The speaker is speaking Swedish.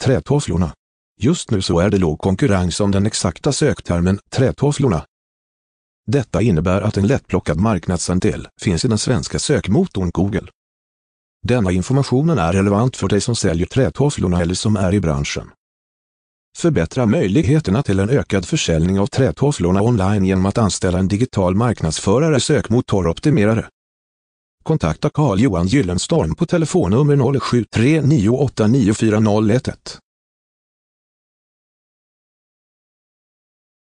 trätofflorna. Just nu så är det låg konkurrens om den exakta söktermen trätofflorna. Detta innebär att en lättplockad marknadsandel finns i den svenska sökmotorn Google. Denna informationen är relevant för dig som säljer trätofflorna eller som är i branschen. Förbättra möjligheterna till en ökad försäljning av trätofflorna online genom att anställa en digital marknadsförare sökmotoroptimerare. Kontakta Carl Johan Gyllenstorm på telefonnummer 0739894011.